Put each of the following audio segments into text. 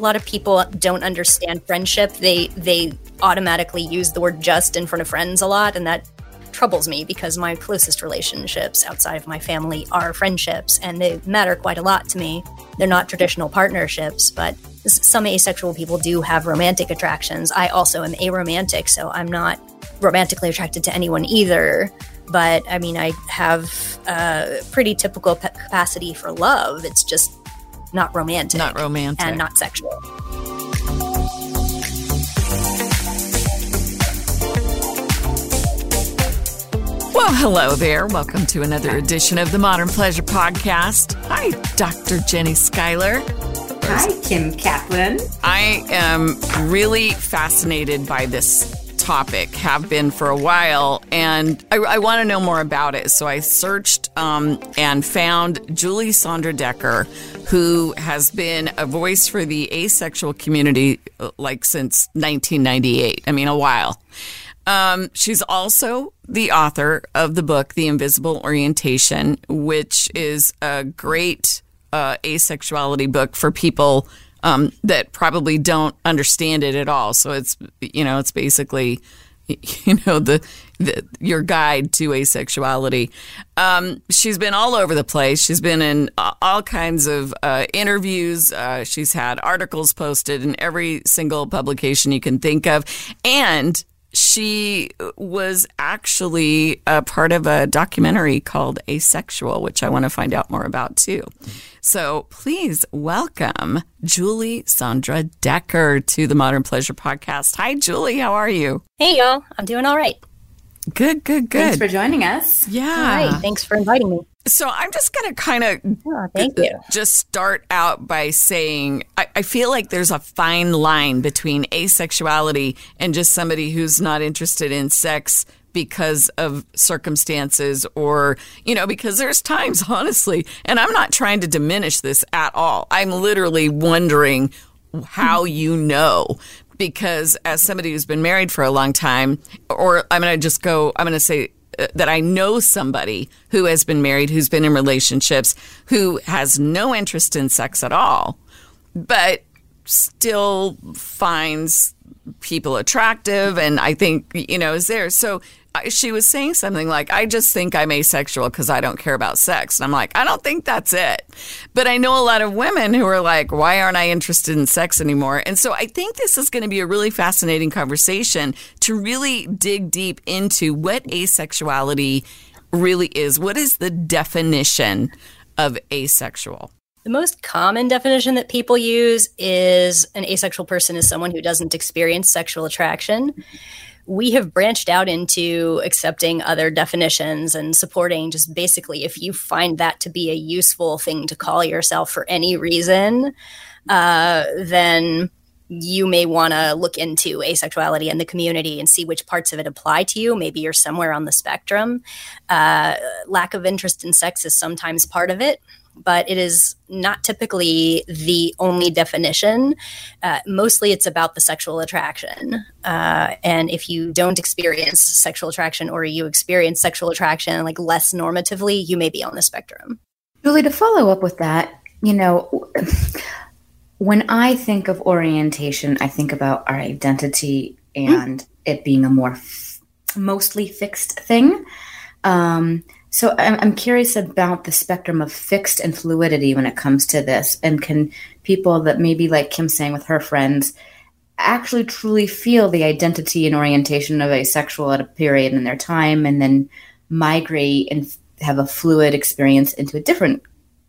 a lot of people don't understand friendship. They they automatically use the word just in front of friends a lot, and that troubles me because my closest relationships outside of my family are friendships and they matter quite a lot to me. They're not traditional partnerships, but some asexual people do have romantic attractions. I also am aromantic, so I'm not romantically attracted to anyone either. But I mean, I have a pretty typical capacity for love. It's just not romantic. Not romantic. And not sexual. Well, hello there. Welcome to another edition of the Modern Pleasure Podcast. Hi, Dr. Jenni Skyler. Hi, Kim Kaplan. I am really fascinated by this topic, have been for a while, and I, I want to know more about it. So I searched um, and found Julie Sondra Decker, who has been a voice for the asexual community uh, like since 1998. I mean, a while. Um, she's also the author of the book, The Invisible Orientation, which is a great uh, asexuality book for people um, that probably don't understand it at all. So it's you know it's basically you know the, the your guide to asexuality. Um, she's been all over the place. She's been in all kinds of uh, interviews. Uh, she's had articles posted in every single publication you can think of, and she was actually a part of a documentary called Asexual, which I want to find out more about too. So please welcome Julie Sondra Decker to the Modern Pleasure Podcast. Hi, Julie. How are you? Hey, y'all. I'm doing all right. Good, good, good. Thanks for joining us. Yeah. Hi. Thanks for inviting me. So I'm just going to kind of oh, thank you. just start out by saying I, I, feel like there's a fine line between asexuality and just somebody who's not interested in sex because of circumstances or, you know, because there's times, honestly, and I'm not trying to diminish this at all. I'm literally wondering how you know because as somebody who's been married for a long time, or I'm going to just go, I'm going to say that I know somebody who has been married, who's been in relationships, who has no interest in sex at all, but still finds people attractive and I think, you know, is there. So she was saying something like, I just think I'm asexual because I don't care about sex. And I'm like, I don't think that's it. But I know a lot of women who are like, why aren't I interested in sex anymore? And so I think this is going to be a really fascinating conversation to really dig deep into what asexuality really is. What is the definition of asexual? The most common definition that people use is an asexual person is someone who doesn't experience sexual attraction we have branched out into accepting other definitions and supporting just basically if you find that to be a useful thing to call yourself for any reason, uh, then you may want to look into asexuality in the community and see which parts of it apply to you. Maybe you're somewhere on the spectrum. Uh, lack of interest in sex is sometimes part of it but it is not typically the only definition. Uh, mostly it's about the sexual attraction. Uh, and if you don't experience sexual attraction or you experience sexual attraction like less normatively, you may be on the spectrum. Julie, to follow up with that, you know, when I think of orientation, I think about our identity and mm. it being a more f- mostly fixed thing. Um, so I'm, curious about the spectrum of fixed and fluidity when it comes to this. And can people that maybe like Kim saying with her friends actually truly feel the identity and orientation of asexual at a period in their time and then migrate and have a fluid experience into a different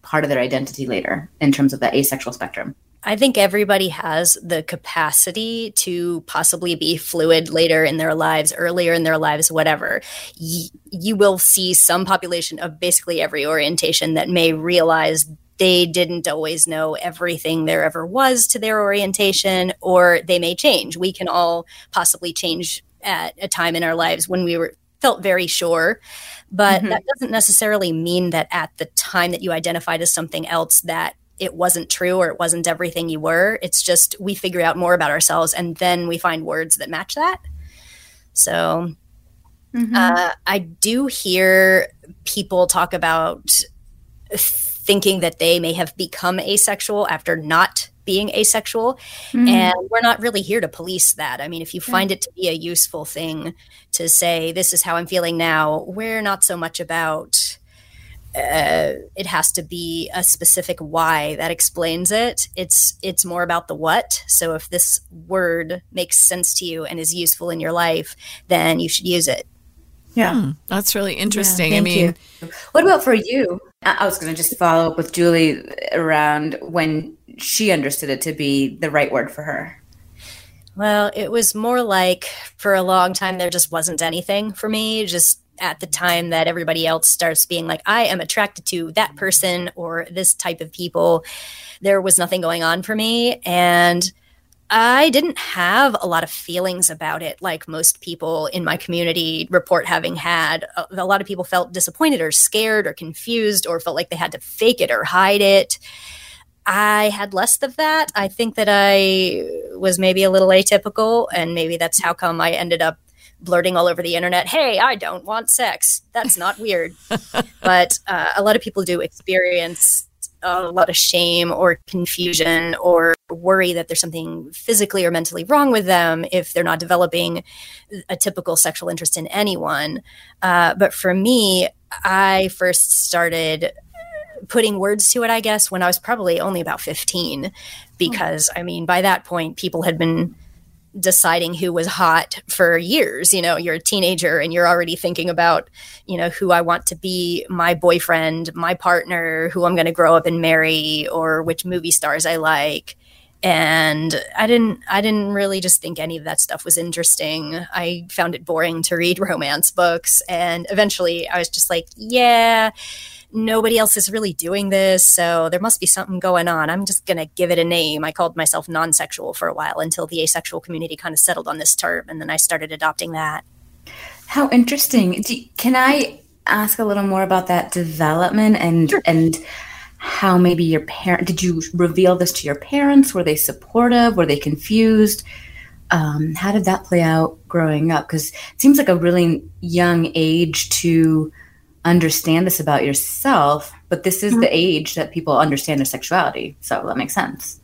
part of their identity later in terms of the asexual spectrum? I think everybody has the capacity to possibly be fluid later in their lives, earlier in their lives, whatever. Y- you will see some population of basically every orientation that may realize they didn't always know everything there ever was to their orientation, or they may change. We can all possibly change at a time in our lives when we were felt very sure but mm-hmm. that doesn't necessarily mean that at the time that you identified as something else that it wasn't true or it wasn't everything you were. It's just we figure out more about ourselves and then we find words that match that. So mm-hmm. uh, I do hear people talk about thinking that they may have become asexual after not being asexual. Mm-hmm. And we're not really here to police that. I mean, if you find it to be a useful thing to say, this is how I'm feeling now, we're not so much about uh, it has to be a specific why that explains it. It's it's more about the what. So if this word makes sense to you and is useful in your life, then you should use it. Yeah, hmm, that's really interesting. Yeah, I mean, you. what about for you? I was going to just follow up with Julie around when she understood it to be the right word for her. Well, it was more like for a long time there just wasn't anything for me. Just at the time that everybody else starts being like, I am attracted to that person or this type of people, there was nothing going on for me. And I didn't have a lot of feelings about it like most people in my community report having had. A, lot of people felt disappointed or scared or confused or felt like they had to fake it or hide it. I had less of that. I think that I was maybe a little atypical, and maybe that's how come I ended up blurting all over the internet, hey, I don't want sex. That's not weird. but uh, a lot of people do experience a lot of shame or confusion or worry that there's something physically or mentally wrong with them if they're not developing a typical sexual interest in anyone. Uh, but for me, I first started putting words to it, I guess, when I was probably only about 15. Because, I mean, by that point, people had been deciding who was hot for years. You know, you're a teenager and you're already thinking about, you know, who I want to be my boyfriend, my partner, who I'm going to grow up and marry, or which movie stars I like. And I didn't I didn't really just think any of that stuff was interesting. I found it boring to read romance books and eventually I was just like, yeah, nobody else is really doing this, so there must be something going on. I'm just going to give it a name. I called myself non sexual for a while until the asexual community kind of settled on this term, and then I started adopting that. How interesting. can I ask a little more about that development and, sure. and, how maybe your parent did you reveal this to your parents were they supportive were they confused um, how did that play out growing up because it seems like a really young age to understand this about yourself, but this is mm-hmm. the age that people understand their sexuality. So that makes sense.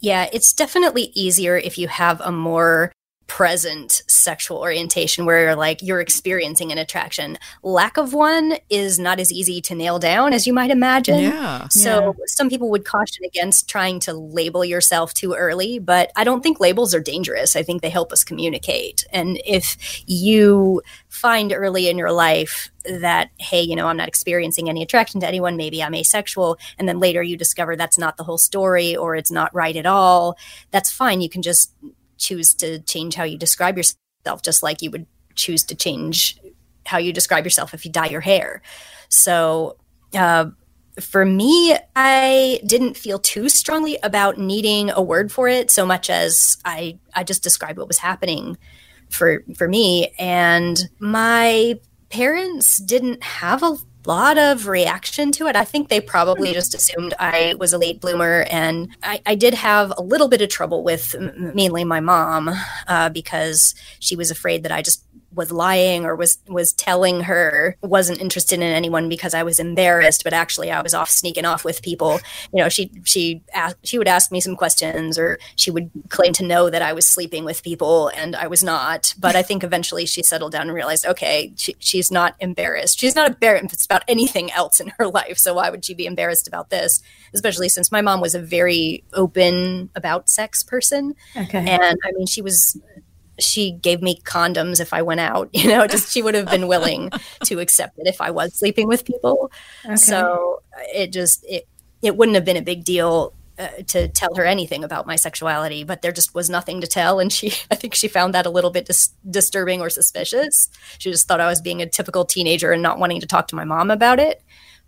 Yeah, it's definitely easier if you have a more present sexual orientation where you're like you're experiencing an attraction. Lack of one is not as easy to nail down as you might imagine. Yeah. So yeah. some people would caution against trying to label yourself too early, but I don't think labels are dangerous. I think they help us communicate. And if you find early in your life that hey you know i'm not experiencing any attraction to anyone maybe i'm asexual and then later you discover that's not the whole story or it's not right at all that's fine you can just choose to change how you describe yourself, just like you would choose to change how you describe yourself if you dye your hair. So, uh, for me, I didn't feel too strongly about needing a word for it so much as I I just described what was happening for for me and my parents didn't have a lot of reaction to it. I think they probably just assumed I was a late bloomer. And I, I did have a little bit of trouble with mainly my mom uh, because she was afraid that I just was lying or was was telling her wasn't interested in anyone because I was embarrassed, but actually I was off sneaking off with people. You know, she she asked, she would ask me some questions or she would claim to know that I was sleeping with people and I was not. But I think eventually she settled down and realized, okay, she, she's not embarrassed. She's not embarrassed about anything else in her life. So why would she be embarrassed about this? Especially since my mom was a very open about sex person. Okay. And I mean, she was she gave me condoms if I went out. You know, just she would have been willing to accept it if I was sleeping with people. Okay. So it just it it wouldn't have been a big deal uh, to tell her anything about my sexuality, but there just was nothing to tell. And she, I think she found that a little bit dis- disturbing or suspicious. She just thought I was being a typical teenager and not wanting to talk to my mom about it.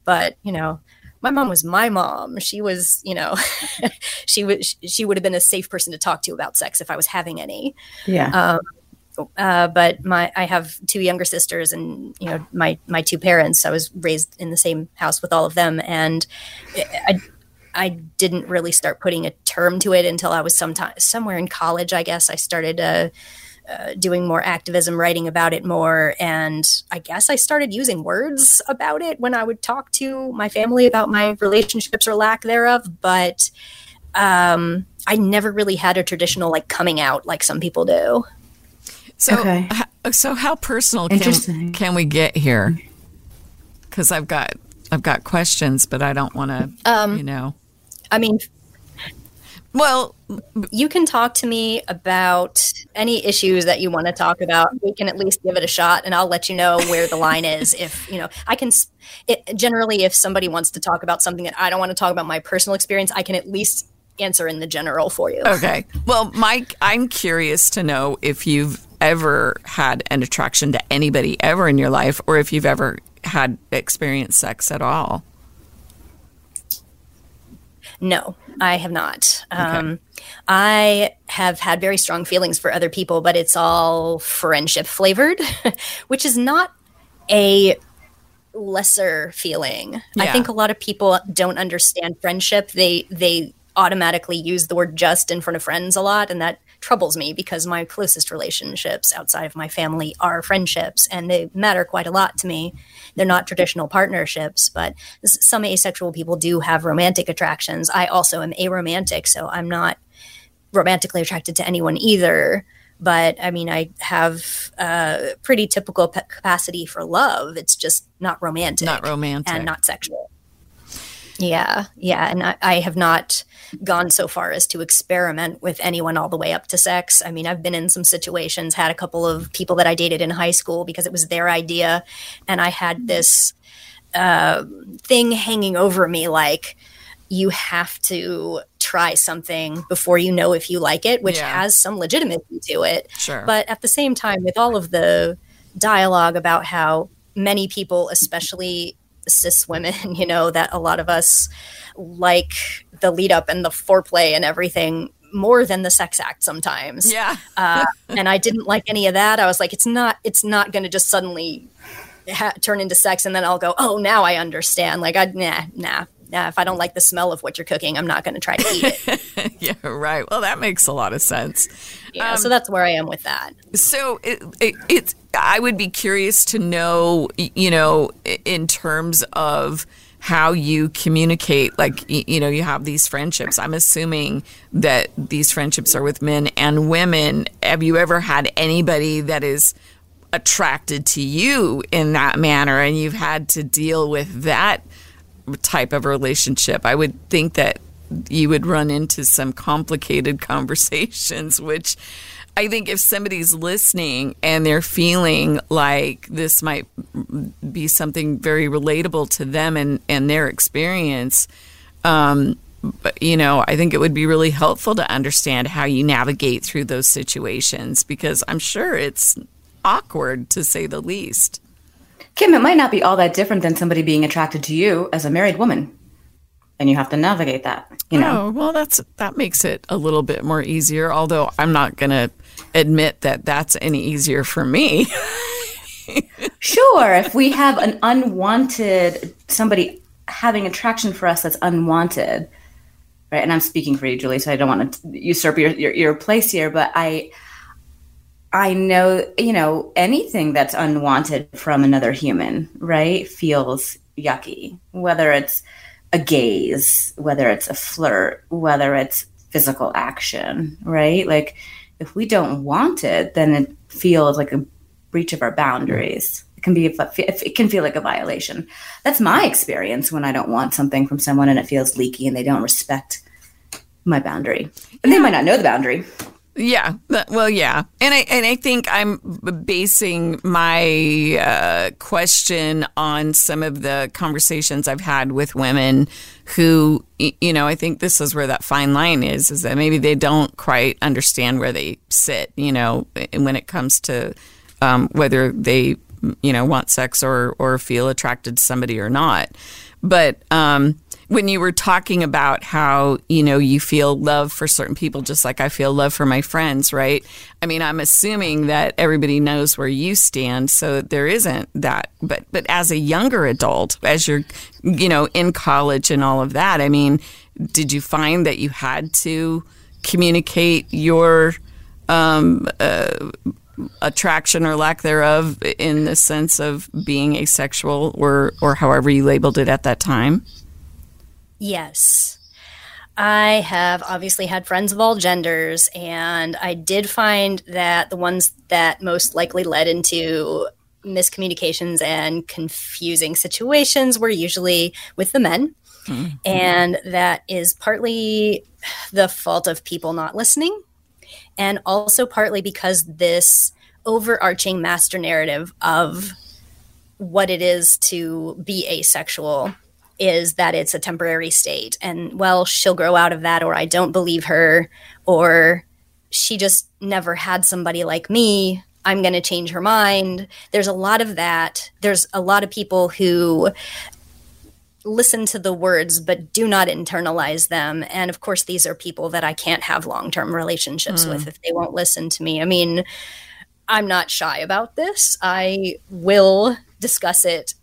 But, you know, my mom was my mom. She was, you know, she was she would have been a safe person to talk to about sex if I was having any. Yeah. Um, uh, but my I have two younger sisters, and you know my my two parents. I was raised in the same house with all of them, and I I didn't really start putting a term to it until I was sometime somewhere in college. I guess I started. Uh, uh, doing more activism, writing about it more. And I guess I started using words about it when I would talk to my family about my relationships or lack thereof. But um, I never really had a traditional like coming out like some people do. So, Okay. so how personal can, can we get here? Because I've got I've got questions, but I don't want to, Um, you know. I mean, Well, you can talk to me about any issues that you want to talk about. We can at least give it a shot, and I'll let you know where the line is. If you know, I can. It, generally, if somebody wants to talk about something that I don't want to talk about my personal experience, I can at least answer in the general for you. okay. Well, Mike, I'm curious to know if you've ever had an attraction to anybody ever in your life, or if you've ever had experienced sex at all. No, I have not. Um, I have had very strong feelings for other people, but it's all friendship flavored, which is not a lesser feeling. I think a lot of people don't understand friendship. They they automatically use the word just in front of friends a lot, and that troubles me because my closest relationships outside of my family are friendships, and they matter quite a lot to me. They're not traditional partnerships, but some asexual people do have romantic attractions. I also am aromantic, so I'm not romantically attracted to anyone either. But I mean, I have a pretty typical pe- capacity for love. It's just not romantic, Not romantic. and not sexual. Yeah, yeah, and I, I have not gone so far as to experiment with anyone all the way up to sex. I mean, I've been in some situations, had a couple of people that I dated in high school because it was their idea, and I had this uh, thing hanging over me like you have to try something before you know if you like it, which Yeah. has some legitimacy to it. Sure. But at the same time, with all of the dialogue about how many people, especially cis women, you know, that a lot of us like the lead up and the foreplay and everything more than the sex act sometimes. yeah. Uh, and I didn't like any of that. I was like, it's not, it's not going to just suddenly ha- turn into sex, and then I'll go, oh, now I understand. Like, I nah, nah, nah. If I don't like the smell of what you're cooking, I'm not going to try to eat it. yeah. Right. Well, that makes a lot of sense. Yeah, so um, that's where I am with that. So it, it, it's. I would be curious to know, you know, in terms of how you communicate. Like, you know, you have these friendships. I'm assuming that these friendships are with men and women. Have you ever had anybody that is attracted to you in that manner, and you've had to deal with that type of relationship? I would think that you would run into some complicated conversations, which I think if somebody's listening and they're feeling like this might be something very relatable to them and, and their experience, um, but, you know, I think it would be really helpful to understand how you navigate through those situations because I'm sure it's awkward to say the least. Kim, it might not be all that different than somebody being attracted to you as a married woman. And you have to navigate that, you know. Oh, well, that's that makes it a little bit more easier. Although I'm not going to admit that that's any easier for me. Sure, if we have an unwanted somebody having attraction for us that's unwanted, right? And I'm speaking for you, Julie, so I don't want to usurp your, your your place here, but I I know, you know, anything that's unwanted from another human, right, feels yucky. Whether it's a gaze, whether it's a flirt, whether it's physical action, right? Like if we don't want it, then it feels like a breach of our boundaries. It can be it can feel like a violation. That's my experience when I don't want something from someone and it feels leaky and they don't respect my boundary. And they might not know the boundary. Yeah. Well, yeah. And I and I think I'm basing my uh, question on some of the conversations I've had with women who, you know, I think this is where that fine line is, is that maybe they don't quite understand where they sit, you know, when it comes to um, whether they, you know, want sex or or feel attracted to somebody or not. But um, when you were talking about how you know you feel love for certain people just like i feel love for my friends right? I mean i'm assuming that everybody knows where you stand so there isn't that. But but as a younger adult as you're you know in college and all of that i mean did you find that you had to communicate your um, uh, attraction or lack thereof in the sense of being asexual or or however you labeled it at that time Yes. I have obviously had friends of all genders, and I did find that the ones that most likely led into miscommunications and confusing situations were usually with the men. Mm-hmm. And that is partly the fault of people not listening, and also partly because this overarching master narrative of what it is to be asexual is that it's a temporary state. And well, she'll grow out of that, or I don't believe her, or she just never had somebody like me. I'm going to change her mind. There's a lot of that. There's a lot of people who listen to the words but do not internalize them. And of course, these are people that I can't have long term relationships mm. with if they won't listen to me. I mean, I'm not shy about this. I will discuss it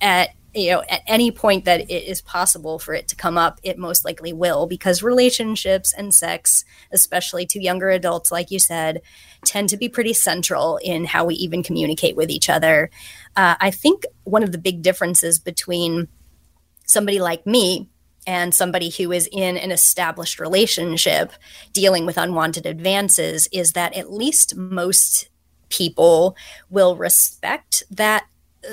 at you know at any point that it is possible for it to come up it most likely will because relationships and sex especially to younger adults like you said tend to be pretty central in how we even communicate with each other. Uh, i think one of the big differences between somebody like me and somebody who is in an established relationship dealing with unwanted advances is that at least most people will respect that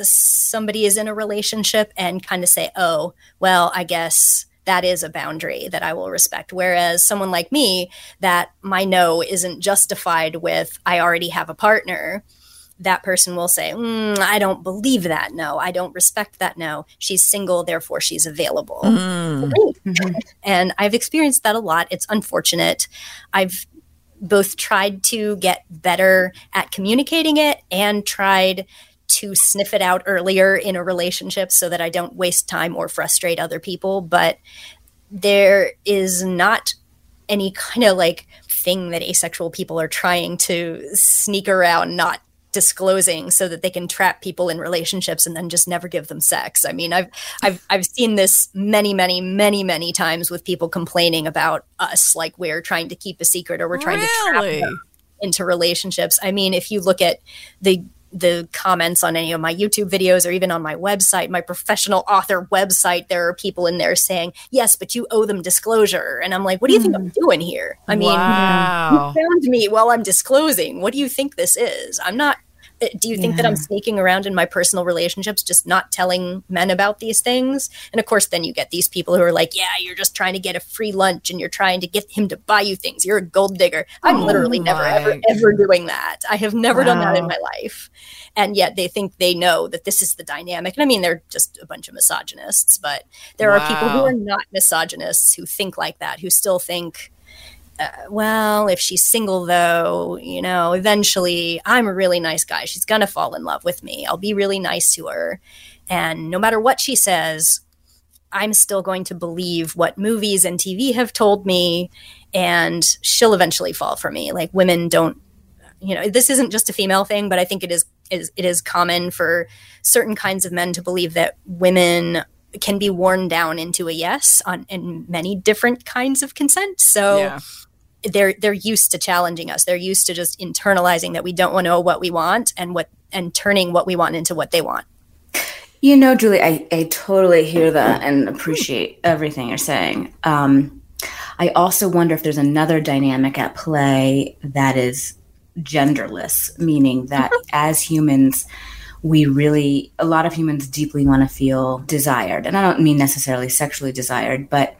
somebody is in a relationship and kind of say, oh, well, I guess that is a boundary that I will respect. Whereas someone like me, that my no isn't justified with, I already have a partner, that person will say, mm, I don't believe that. No, I don't respect that. No, she's single, therefore she's available. Mm. Mm-hmm. And I've experienced that a lot. It's unfortunate. I've both tried to get better at communicating it and tried to sniff it out earlier in a relationship so that I don't waste time or frustrate other people. But there is not any kind of like thing that asexual people are trying to sneak around not disclosing so that they can trap people in relationships and then just never give them sex. I mean, I've I've I've seen this many many many many times with people complaining about us like we're trying to keep a secret or we're trying really? to trap them into relationships. I mean, if you look at the the comments on any of my YouTube videos or even on my website, my professional author website, there are people in there saying, "Yes, but you owe them disclosure." And I'm like, "What do you mm. think I'm hmm. doing here?" I mean, wow. you found me while I'm disclosing. What do you think this is? I'm not do you think yeah. that I'm sneaking around in my personal relationships, just not telling men about these things? And of course, then you get these people who are like, yeah, you're just trying to get a free lunch and you're trying to get him to buy you things. You're a gold digger. I'm oh literally my. never, ever, ever doing that. I have never wow. done that in my life. And yet they think they know that this is the dynamic. And I mean, they're just a bunch of misogynists, but there wow. are people who are not misogynists who think like that, who still think, uh, well, if she's single, though, you know, eventually I'm a really nice guy. She's going to fall in love with me. I'll be really nice to her. And no matter what she says, I'm still going to believe what movies and TV have told me. And she'll eventually fall for me. Like women don't, you know, this isn't just a female thing, but I think it is, is it is common for certain kinds of men to believe that women can be worn down into a yes on in many different kinds of consent. So yeah they're they're used to challenging us. They're used to just internalizing that we don't want to know what we want and what and turning what we want into what they want. You know, Julie, I, I totally hear that and appreciate everything you're saying. Um, I also wonder if there's another dynamic at play that is genderless, meaning that as humans, we really, a lot of humans deeply want to feel desired. And I don't mean necessarily sexually desired, but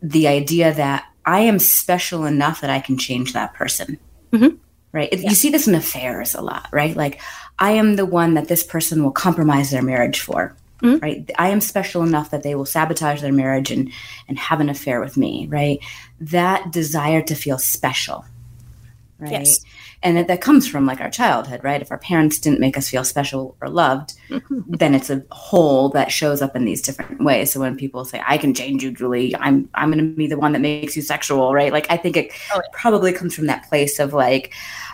the idea that I am special enough that I can change that person. Mm-hmm. Right. Yeah. You see this in affairs a lot, right? Like, I am the one that this person will compromise their marriage for. Mm-hmm. Right. I am special enough that they will sabotage their marriage and, and have an affair with me. Right. That desire to feel special. Right. Yes and that, that comes from like our childhood right if our parents didn't make us feel special or loved mm-hmm. then it's a hole that shows up in these different ways so when people say i can change you julie i'm i'm going to be the one that makes you sexual right like i think it oh, probably comes from that place of like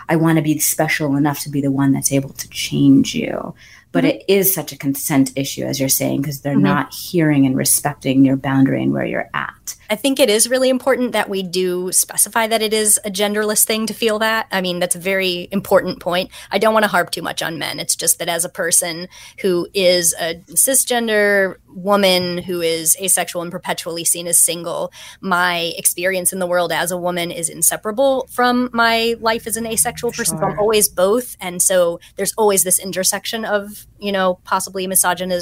i want to be special enough to be the one that's able to change you but mm-hmm. it is such a consent issue as you're saying because they're mm-hmm. not hearing and respecting your boundary and where you're at I think it is really important that we do specify that it is a genderless thing to feel that. I mean, that's a very important point. I don't want to harp too much on men. It's just that as a person who is a cisgender woman who is asexual and perpetually seen as single, my experience in the world as a woman is inseparable from my life as an asexual person. Sure. So I'm always both. And so there's always this intersection of, you know, possibly misogyny,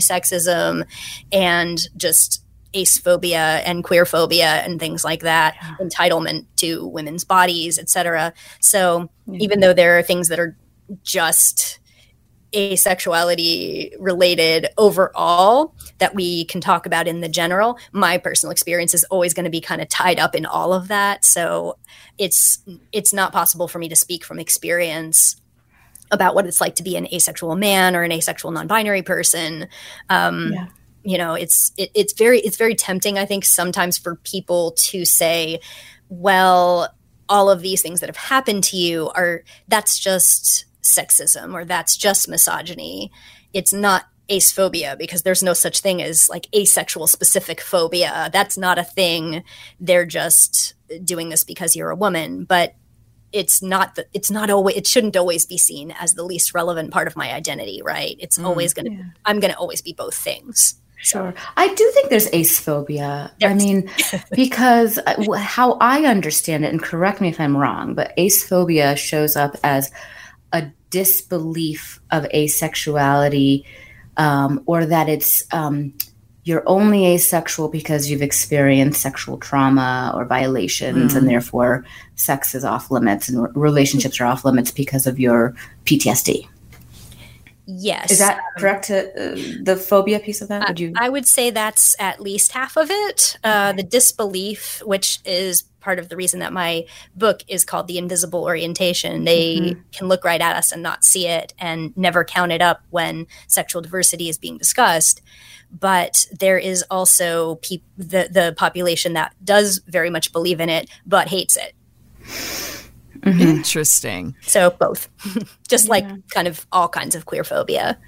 sexism, and just acephobia and queerphobia and things like that, yeah. entitlement to women's bodies, etc. So yeah. even though there are things that are just asexuality related overall that we can talk about in the general my personal experience is always going to be kind of tied up in all of that so it's it's not possible for me to speak from experience about what it's like to be an asexual man or an asexual non-binary person um, yeah you know it's it, it's very it's very tempting i think sometimes for people to say well all of these things that have happened to you are that's just sexism or that's just misogyny. It's not acephobia because there's no such thing as like asexual specific phobia. That's not a thing. They're just doing this because you're a woman. But it's not that it's not always it shouldn't always be seen as the least relevant part of my identity right? It's mm, always gonna yeah. i'm gonna always be both things Sure. I do think there's acephobia. Yes. I mean, because uh, how I understand it, and correct me if I'm wrong, but acephobia shows up as a disbelief of asexuality um, or that it's um, you're only asexual because you've experienced sexual trauma or violations, mm. and therefore sex is off limits and relationships are off limits because of your PTSD. Yes. Is that correct? To, uh, the phobia piece of that? Would you? I would say that's at least half of it. Uh, the disbelief, which is part of the reason that my book is called The Invisible Orientation. They mm-hmm. can look right at us and not see it and never count it up when sexual diversity is being discussed. But there is also pe- the, the population that does very much believe in it, but hates it. Mm-hmm. Interesting. So both, just yeah. like kind of all kinds of queer phobia.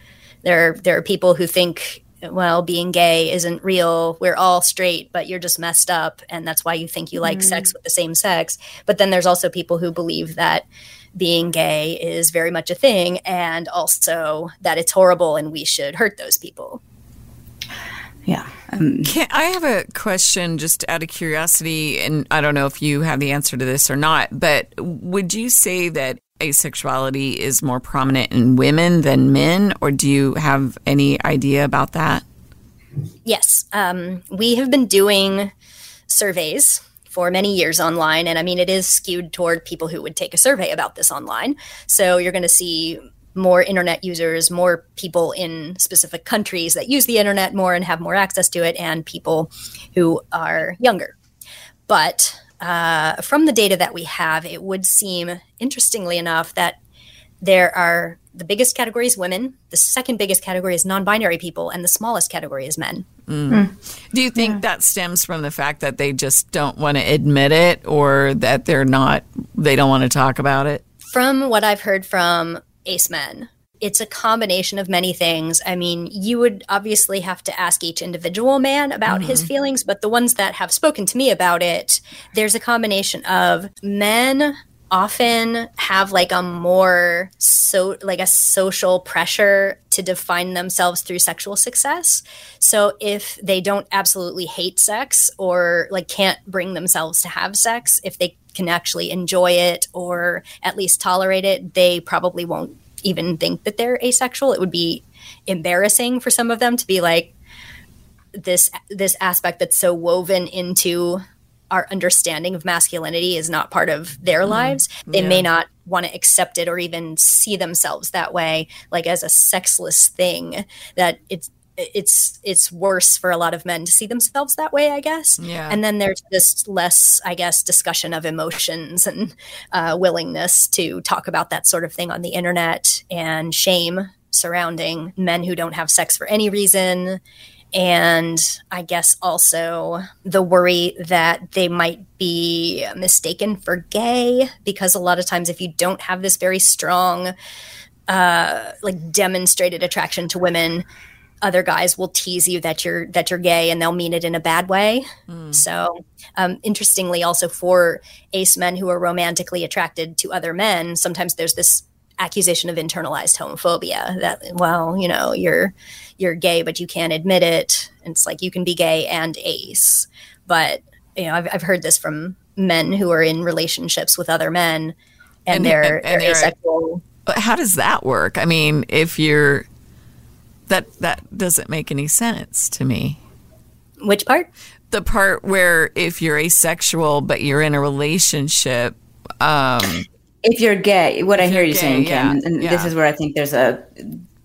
There, there are people who think, well, being gay isn't real. We're all straight, but you're just messed up, and that's why you think you like mm. sex with the same sex. But then there's also people who believe that being gay is very much a thing, and also that it's horrible and we should hurt those people yeah. Um, Can, I have a question just out of curiosity, and I don't know if you have the answer to this or not, but would you say that asexuality is more prominent in women than men, or do you have any idea about that? Yes. Um, we have been doing surveys for many years online. And I mean, it is skewed toward people who would take a survey about this online. So you're going to see more internet users, more people in specific countries that use the internet more and have more access to it, and people who are younger. But uh, from the data that we have, it would seem, interestingly enough, that there are the biggest category is women, the second biggest category is non binary people, and the smallest category is men. Mm. Mm. Do you think yeah. that stems from the fact that they just don't want to admit it or that they're not, they don't want to talk about it? From what I've heard from ace men. It's a combination of many things. I mean, you would obviously have to ask each individual man about mm-hmm. his feelings, but the ones that have spoken to me about it, there's a combination of men often have like a more so like a social pressure to define themselves through sexual success. So if they don't absolutely hate sex or like can't bring themselves to have sex, if they can actually enjoy it or at least tolerate it, they probably won't even think that they're asexual. It would be embarrassing for some of them to be like this this aspect that's so woven into our understanding of masculinity is not part of their mm, lives. They yeah. may not want to accept it or even see themselves that way, like as a sexless thing. That it's it's it's worse for a lot of men to see themselves that way, I guess. Yeah. And then there's just less, I guess, discussion of emotions and uh, willingness to talk about that sort of thing on the internet and shame surrounding men who don't have sex for any reason and I guess also the worry that they might be mistaken for gay because a lot of times if you don't have this very strong uh, like demonstrated attraction to women, other guys will tease you that you're that you're gay and they'll mean it in a bad way. Mm. So, um, interestingly, also for ace men who are romantically attracted to other men, sometimes there's this accusation of internalized homophobia that well, you know, you're you're gay but you can't admit it. And it's like you can be gay and ace. But, you know, I've I've heard this from men who are in relationships with other men and, and they're, and, they're asexual. But how does that work? I mean, if you're that that doesn't make any sense to me. Which part? The part where if you're asexual but you're in a relationship, um, if you're gay, what I hear you gay, saying, Kim, and yeah. this is where I think there's a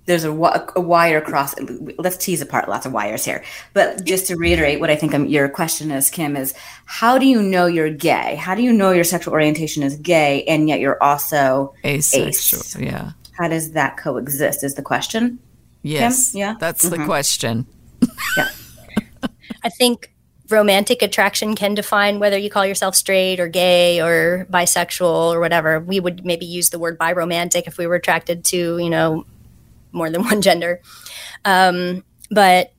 there's a, a, wire cross. Let's tease apart lots of wires here. But just to reiterate, what I think I'm, your question is, Kim, is how do you know you're gay? How do you know your sexual orientation is gay and yet you're also asexual? Ace? Yeah. How does that coexist? Is the question? Yes. Kim? Yeah. That's mm-hmm. the question. yeah. I think romantic attraction can define whether you call yourself straight or gay or bisexual or whatever. We would maybe use the word biromantic if we were attracted to, you know, more than one gender. Um, but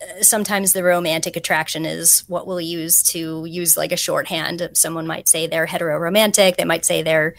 uh, sometimes the romantic attraction is what we'll use to use like a shorthand. Someone might say they're heteroromantic. They might say they're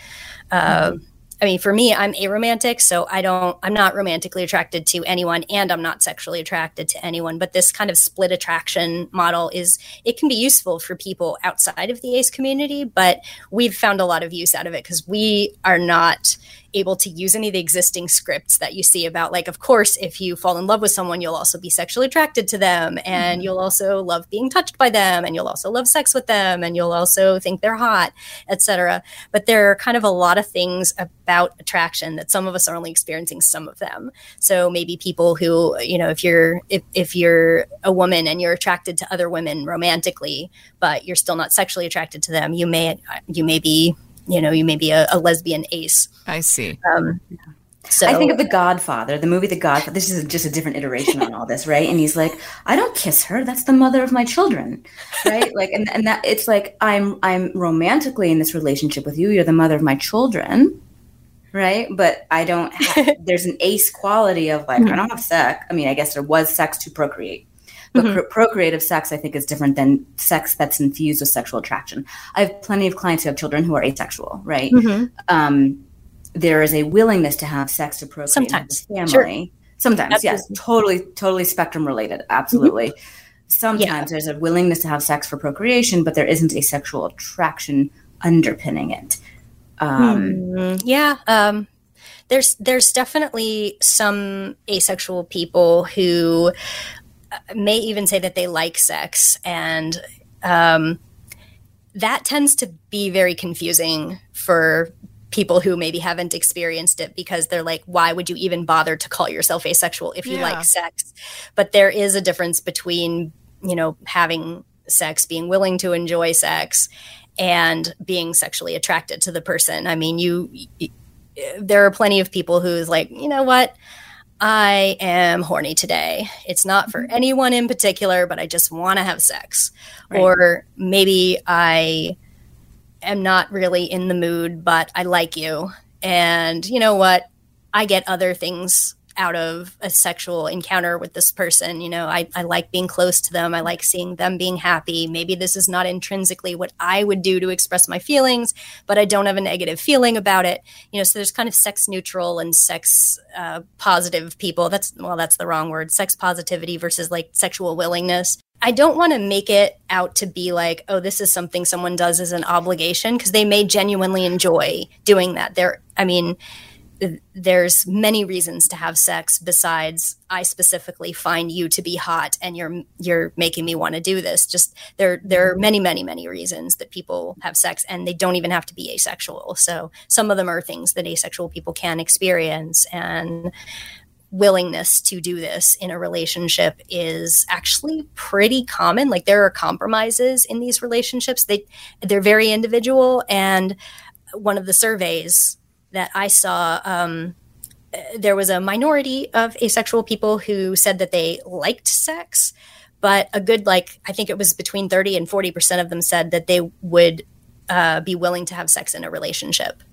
uh, mm-hmm. I mean, for me, I'm aromantic, so I don't, I'm not romantically attracted to anyone and I'm not sexually attracted to anyone. But this kind of split attraction model is, it can be useful for people outside of the ACE community, but we've found a lot of use out of it because we are not, able to use any of the existing scripts that you see about like of course if you fall in love with someone you'll also be sexually attracted to them and mm-hmm. you'll also love being touched by them and you'll also love sex with them and you'll also think they're hot etc but there are kind of a lot of things about attraction that some of us are only experiencing some of them so maybe people who you know if you're if, if you're a woman and you're attracted to other women romantically but you're still not sexually attracted to them you may you may be you know, you may be a, a lesbian ace. I see. Um, so I think of The Godfather, the movie The Godfather. This is just a different iteration on all this, right? And he's like, I don't kiss her. That's the mother of my children, right? like, and, and that it's like I'm I'm romantically in this relationship with you. You're the mother of my children, right? But I don't. Have, there's an ace quality of like. I don't have sex. I mean, I guess there was sex to procreate, but mm-hmm. pro- procreative sex, I think, is different than sex that's infused with sexual attraction. I have plenty of clients who have children who are asexual, right? Mm-hmm. Um, there is a willingness to have sex to procreate Sometimes. with family. Sure. Sometimes, Absolutely. yes, totally, totally spectrum related. Absolutely. Mm-hmm. Sometimes yeah. there's a willingness to have sex for procreation, but there isn't a sexual attraction underpinning it. Um, mm, yeah. Um, there's there's definitely some asexual people who may even say that they like sex. And um, that tends to be very confusing for people who maybe haven't experienced it because they're like why would you even bother to call yourself asexual if you yeah. like sex? But there is a difference between you know having sex being willing to enjoy sex and being sexually attracted to the person. I mean you, you there are plenty of people who's like you know what I am horny today. It's not for mm-hmm. anyone in particular, but I just want to have sex. Right. Or maybe I am not really in the mood, but I like you. And you know what? I get other things out of a sexual encounter with this person. You know, I, I like being close to them. I like seeing them being happy. Maybe this is not intrinsically what I would do to express my feelings, but I don't have a negative feeling about it. You know, so there's kind of sex neutral and sex uh, positive people. That's, well, that's the wrong word. Sex positivity versus like sexual willingness. I don't want to make it out to be like, oh, this is something someone does as an obligation because they may genuinely enjoy doing that. They're, I mean, there's many reasons to have sex besides I specifically find you to be hot and you're you're making me want to do this. Just there there are many many many reasons that people have sex and they don't even have to be asexual. So some of them are things that asexual people can experience and willingness to do this in a relationship is actually pretty common like there are compromises in these relationships they they're very individual and one of the surveys that I saw, um, there was a minority of asexual people who said that they liked sex, but a good, like, I think it was between 30 and 40% of them said that they would uh, be willing to have sex in a relationship.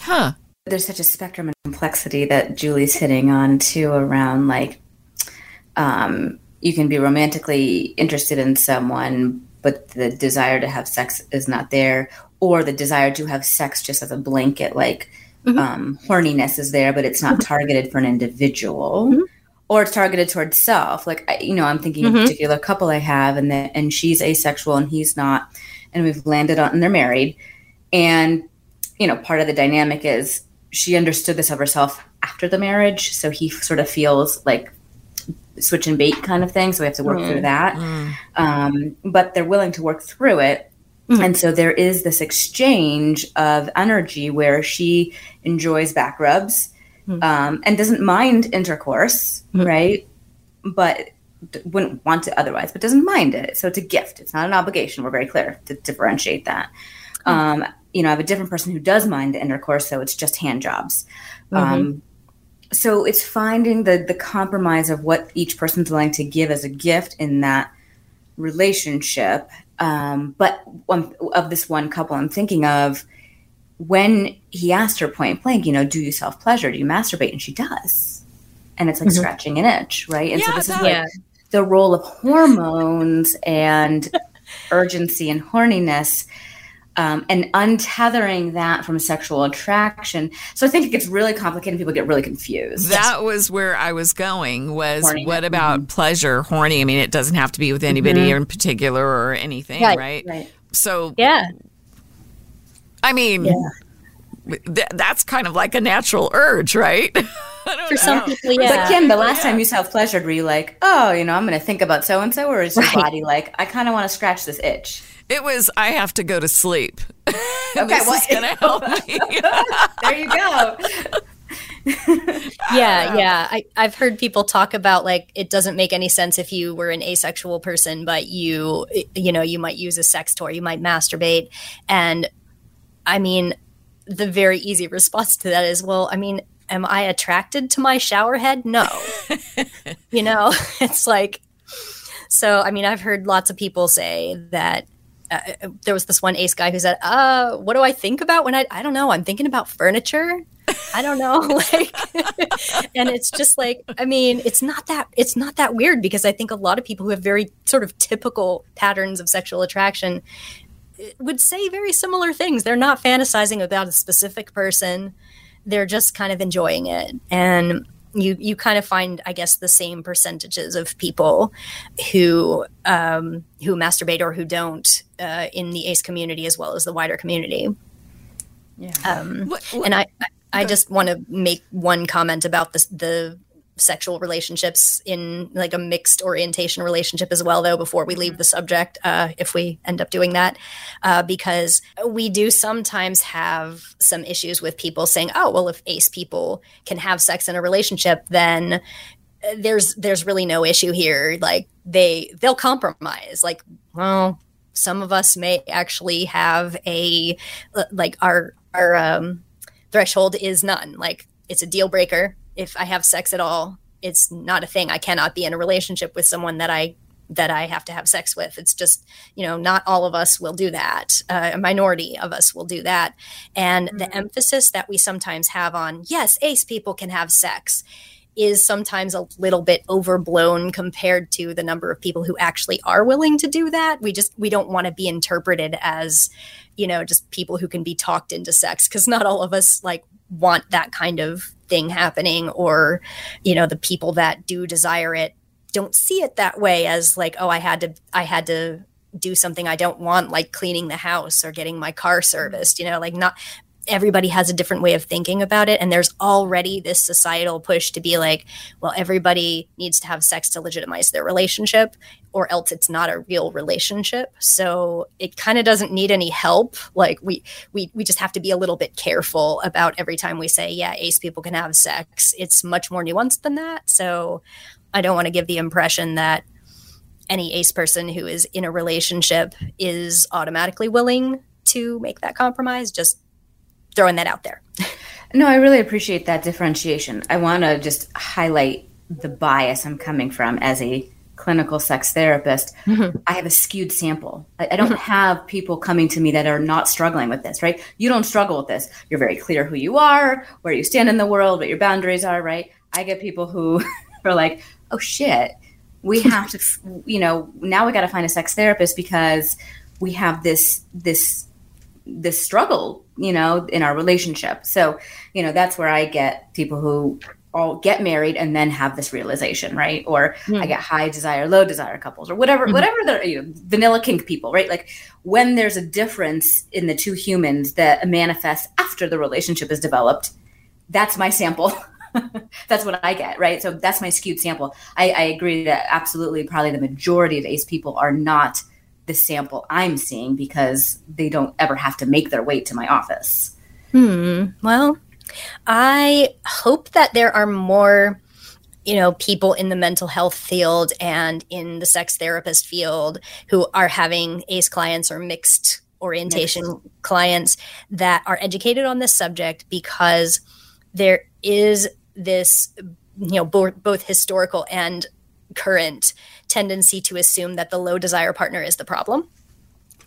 Huh. there's such a spectrum and complexity that Julie's hitting on too around like um, you can be romantically interested in someone, but the desire to have sex is not there, or the desire to have sex just as a blanket, like mm-hmm. um, horniness is there, but it's not mm-hmm. targeted for an individual. Mm-hmm. Or it's targeted towards self. Like you know, I'm thinking of a mm-hmm. particular couple I have, and the, and she's asexual and he's not, and we've landed on and they're married, and you know, part of the dynamic is she understood this of herself after the marriage, so he sort of feels like switch and bait kind of thing. So we have to work mm. through that. Mm. Um, but they're willing to work through it. Mm. And so there is this exchange of energy where she enjoys back rubs mm. um, and doesn't mind intercourse, mm. right? But wouldn't want it otherwise, but doesn't mind it. So it's a gift. It's not an obligation. We're very clear to differentiate that. Mm. Um, you know, I have a different person who does mind the intercourse, so it's just hand jobs. Mm-hmm. Um, so it's finding the the compromise of what each person's willing to give as a gift in that relationship um, but one, of this one couple i'm thinking of when he asked her point blank you know do you self pleasure do you masturbate? And she does. And it's like mm-hmm. scratching an itch right? And yeah, so this is like the role of hormones and urgency and horniness um, and untethering that from sexual attraction. So I think it gets really complicated. People get really confused. That was where I was going. Was horny. what about mm-hmm. pleasure? Horny. I mean, it doesn't have to be with anybody mm-hmm. in particular or anything, right? Right. right. So yeah. I mean, yeah. Th- that's kind of like a natural urge, right? For some people, yeah. But Kim, the last yeah. time you self pleasured, were you like, oh, you know, I'm going to think about so and so, or is your right. body like, I kind of want to scratch this itch? It was I have to go to sleep. Okay, this well, is gonna help me. there you go. yeah, yeah. I, I've heard people talk about like it doesn't make any sense if you were an asexual person, but you you know, you might use a sex toy, you might masturbate. And I mean, the very easy response to that is, well, I mean, am I attracted to my shower head? No. you know, it's like so I mean, I've heard lots of people say that uh, there was this one ace guy who said, "Uh, what do I think about when I I don't know. I'm thinking about furniture. I don't know." like, and it's just like, I mean, it's not that it's not that weird because I think a lot of people who have very sort of typical patterns of sexual attraction uh, would say very similar things. They're not fantasizing about a specific person. They're just kind of enjoying it. And you you kind of find i guess the same percentages of people who um, who masturbate or who don't uh, in the ace community as well as the wider community. Yeah. Um, what, what, and i i just want to make one comment about this the sexual relationships in like a mixed orientation relationship as well though before we leave the subject uh, if we end up doing that uh, because we do sometimes have some issues with people saying oh well if ace people can have sex in a relationship then uh, there's there's really no issue here. Like they they'll compromise. Like well some of us may actually have a like our our um threshold is none like it's a deal breaker if I have sex at all, it's not a thing. I cannot be in a relationship with someone that I that I have to have sex with. It's just, you know, not all of us will do that. Uh, a minority of us will do that. And mm-hmm. the emphasis that we sometimes have on, yes, ace people can have sex is sometimes a little bit overblown compared to the number of people who actually are willing to do that. We just we don't want to be interpreted as, you know, just people who can be talked into sex because not all of us like want that kind of thing happening or you know the people that do desire it don't see it that way as like oh i had to i had to do something i don't want like cleaning the house or getting my car serviced you know like not everybody has a different way of thinking about it and there's already this societal push to be like well everybody needs to have sex to legitimize their relationship or else it's not a real relationship. So it kind of doesn't need any help. Like we we we just have to be a little bit careful about every time we say yeah ace people can have sex. It's much more nuanced than that. So i don't want to give the impression that any ace person who is in a relationship is automatically willing to make that compromise just throwing that out there. no, I really appreciate that differentiation. I want to just highlight the bias I'm coming from as a clinical sex therapist, mm-hmm. I have a skewed sample. I, I don't mm-hmm. have people coming to me that are not struggling with this, right? You don't struggle with this. You're very clear who you are, where you stand in the world, what your boundaries are, right? I get people who are like, oh shit, we have to, you know, now we got to find a sex therapist because we have this, this, this struggle, you know, in our relationship. So, you know, that's where I get people who all get married and then have this realization, right? Or mm. I get high desire, low desire couples, or whatever, mm-hmm. whatever the you know, vanilla kink people, right? Like when there's a difference in the two humans that manifests after the relationship is developed, that's my sample. that's what I get, right? So that's my skewed sample. I, I agree that absolutely, probably the majority of ACE people are not the sample I'm seeing because they don't ever have to make their way to my office. Hmm. Well, I hope that there are more you know people in the mental health field and in the sex therapist field who are having ace clients or mixed orientation clients that are educated on this subject because there is this you know bo- both historical and current tendency to assume that the low desire partner is the problem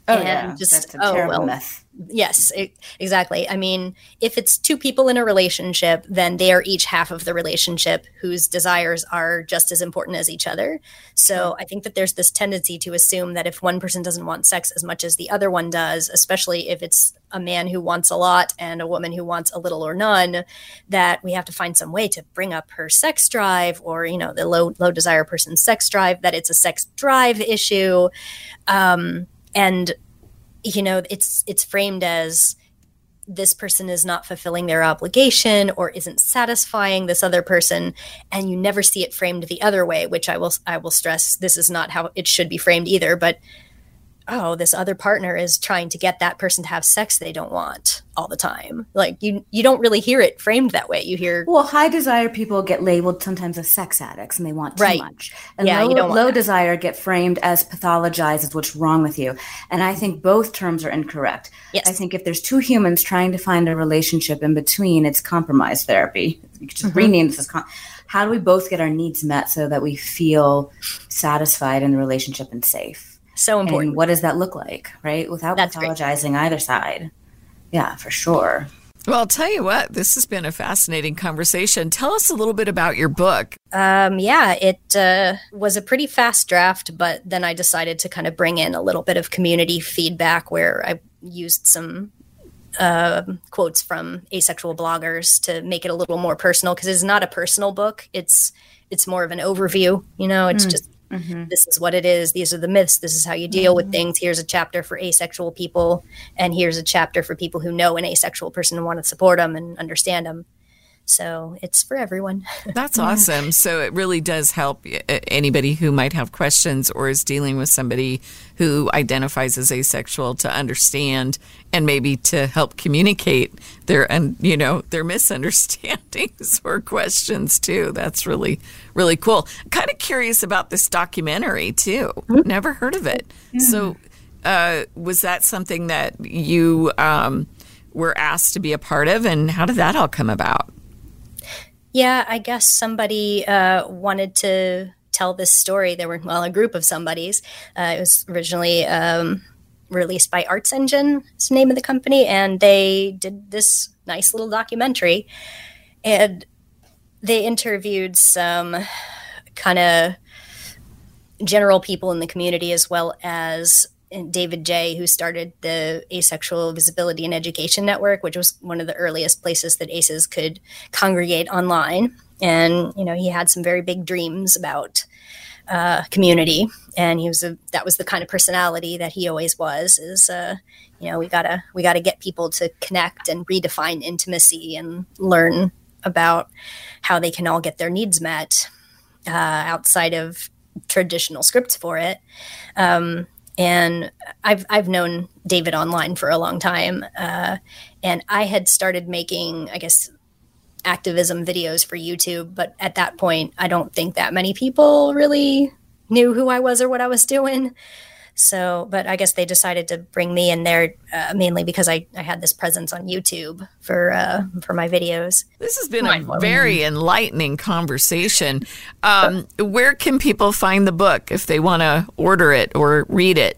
oh, and yeah. just That's a oh well myth Yes, it, exactly. I mean, if it's two people in a relationship, then they are each half of the relationship whose desires are just as important as each other. So I think that there's this tendency to assume that if one person doesn't want sex as much as the other one does, especially if it's a man who wants a lot and a woman who wants a little or none, that we have to find some way to bring up her sex drive or, you know, the low low desire person's sex drive, that it's a sex drive issue. Um, and you know it's it's framed as this person is not fulfilling their obligation or isn't satisfying this other person. And you never see it framed the other way which i will i will stress this is not how it should be framed either but oh this other partner is trying to get that person to have sex they don't want all the time. Like you you don't really hear it framed that way. You hear well high desire people get labeled sometimes as sex addicts and they want too right. much. And yeah, low, you don't low desire get framed as pathologized as what's wrong with you. And i think both terms are incorrect. Yes. i think if there's two humans trying to find a relationship in between it's compromise therapy. You could just mm-hmm. rename this as com- how do we both get our needs met so that we feel satisfied in the relationship and safe so important. And what does that look like, right? Without That's pathologizing great. either side. Yeah, for sure. Well, I'll tell you what, this has been a fascinating conversation. Tell us a little bit about your book. Um, yeah, it uh, was a pretty fast draft, but then I decided to kind of bring in a little bit of community feedback where I used some uh, quotes from asexual bloggers to make it a little more personal because it's not a personal book. It's it's more of an overview. You know, it's mm. just Mm-hmm. This is what it is. These are the myths. This is how you deal mm-hmm. with things. Here's a chapter for asexual people, and here's a chapter for people who know an asexual person and want to support them and understand them. So it's for everyone. That's awesome. So it really does help anybody who might have questions or is dealing with somebody who identifies as asexual to understand and maybe to help communicate their and you know their misunderstandings or questions too. That's really really cool. Kind of curious about this documentary too. Mm-hmm. Never heard of it. Yeah. So uh, was that something that you um, were asked to be a part of, and how did that all come about? Yeah, I guess somebody uh, wanted to tell this story. There were, well, a group of somebodies. Uh, it was originally um, released by Arts Engine, is the name of the company, and they did this nice little documentary. And they interviewed some kind of general people in the community as well as David Jay, who started the Asexual Visibility and Education Network, which was one of the earliest places that ACEs could congregate online. And you know, he had some very big dreams about uh, community, and he was a that was the kind of personality that he always was. Is uh, you know, we gotta we gotta get people to connect and redefine intimacy and learn about how they can all get their needs met uh, outside of traditional scripts for it. Um, and I've I've known David online for a long time, uh, and I had started making, I guess, activism videos for YouTube. But at that point, I don't think that many people really knew who I was or what I was doing. So, but I guess they decided to bring me in there uh, mainly because I, I had this presence on YouTube for uh, for my videos. This has been a very enlightening conversation. Um, where can people find the book if they want to order it or read it?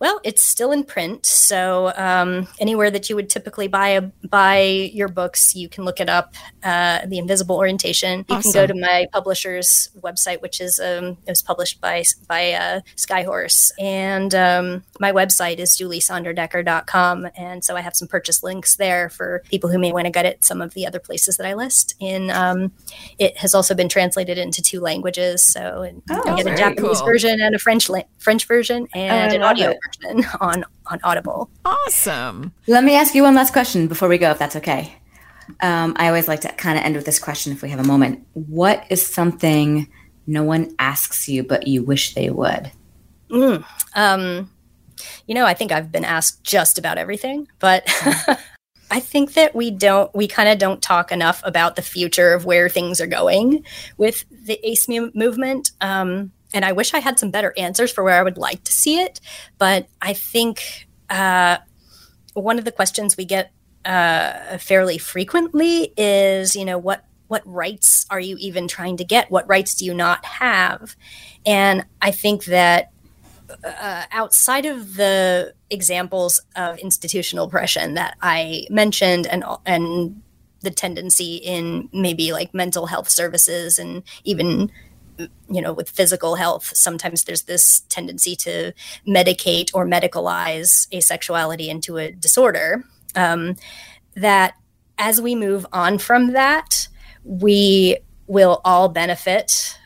Well, it's still in print, so um, anywhere that you would typically buy a, buy your books, you can look it up. Uh, the Invisible Orientation. You awesome. can go to my publisher's website, which is um, it was published by by uh, Skyhorse, and um, my website is juliesondradecker.com, and so I have some purchase links there for people who may want to get it. Some of the other places that I list in um, it has also been translated into two languages, so oh, you get a Japanese cool. version and a French la- French version and an audio. It version on on Audible. Awesome. Let me ask you one last question before we go, if that's okay. Um, I always like to kind of end with this question if we have a moment. What is something no one asks you but you wish they would? Mm, um, you know, I think I've been asked just about everything, but I think that we don't, we kind of don't talk enough about the future of where things are going with the ACE movement. Um, and I wish I had some better answers for where I would like to see it. But I think uh, one of the questions we get uh, fairly frequently is, you know, what what rights are you even trying to get? What rights do you not have? And I think that uh, outside of the examples of institutional oppression that I mentioned, and and the tendency in maybe like mental health services and even you know, with physical health, sometimes there's this tendency to medicate or medicalize asexuality into a disorder. Um, that as we move on from that, we will all benefit,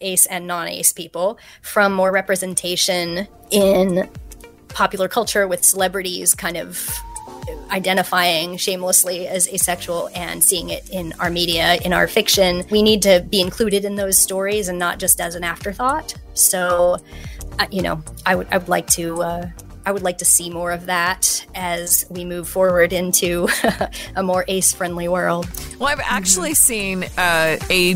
ace and non ace people, from more representation in popular culture with celebrities kind of identifying shamelessly as asexual and seeing it in our media, in our fiction. We need to be included in those stories and not just as an afterthought. So, uh, you know, I would I would like to. Uh, I would like to see more of that as we move forward into a more ace friendly world. Well, I've actually seen uh, a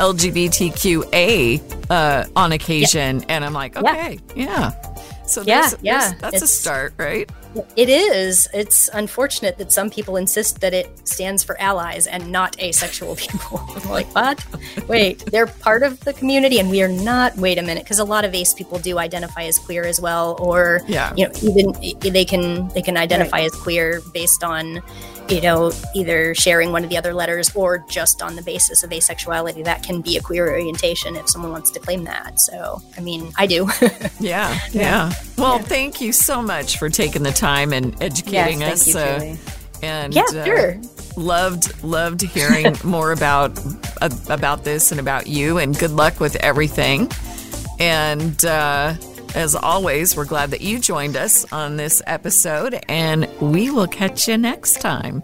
LGBTQA uh, on occasion, yeah. and I'm like, okay, yeah. yeah. So yeah, yeah, that's it's, a start, right? It is. It's unfortunate that some people insist that it stands for allies and not asexual people. Like, what? Wait, they're part of the community, and we are not. Wait a minute, because a lot of ace people do identify as queer as well, or yeah, you know, even they can they can identify right. as queer based on you know, either sharing one of the other letters or just on the basis of asexuality. That can be a queer orientation if someone wants to claim that. So, I mean, I do. yeah, yeah. Well, yeah. thank you so much for taking the time and educating yes, us. Uh, and yeah, uh, sure. Loved loved hearing more about uh, about this and about you. And good luck with everything. And uh, as always, we're glad that you joined us on this episode, and we will catch you next time.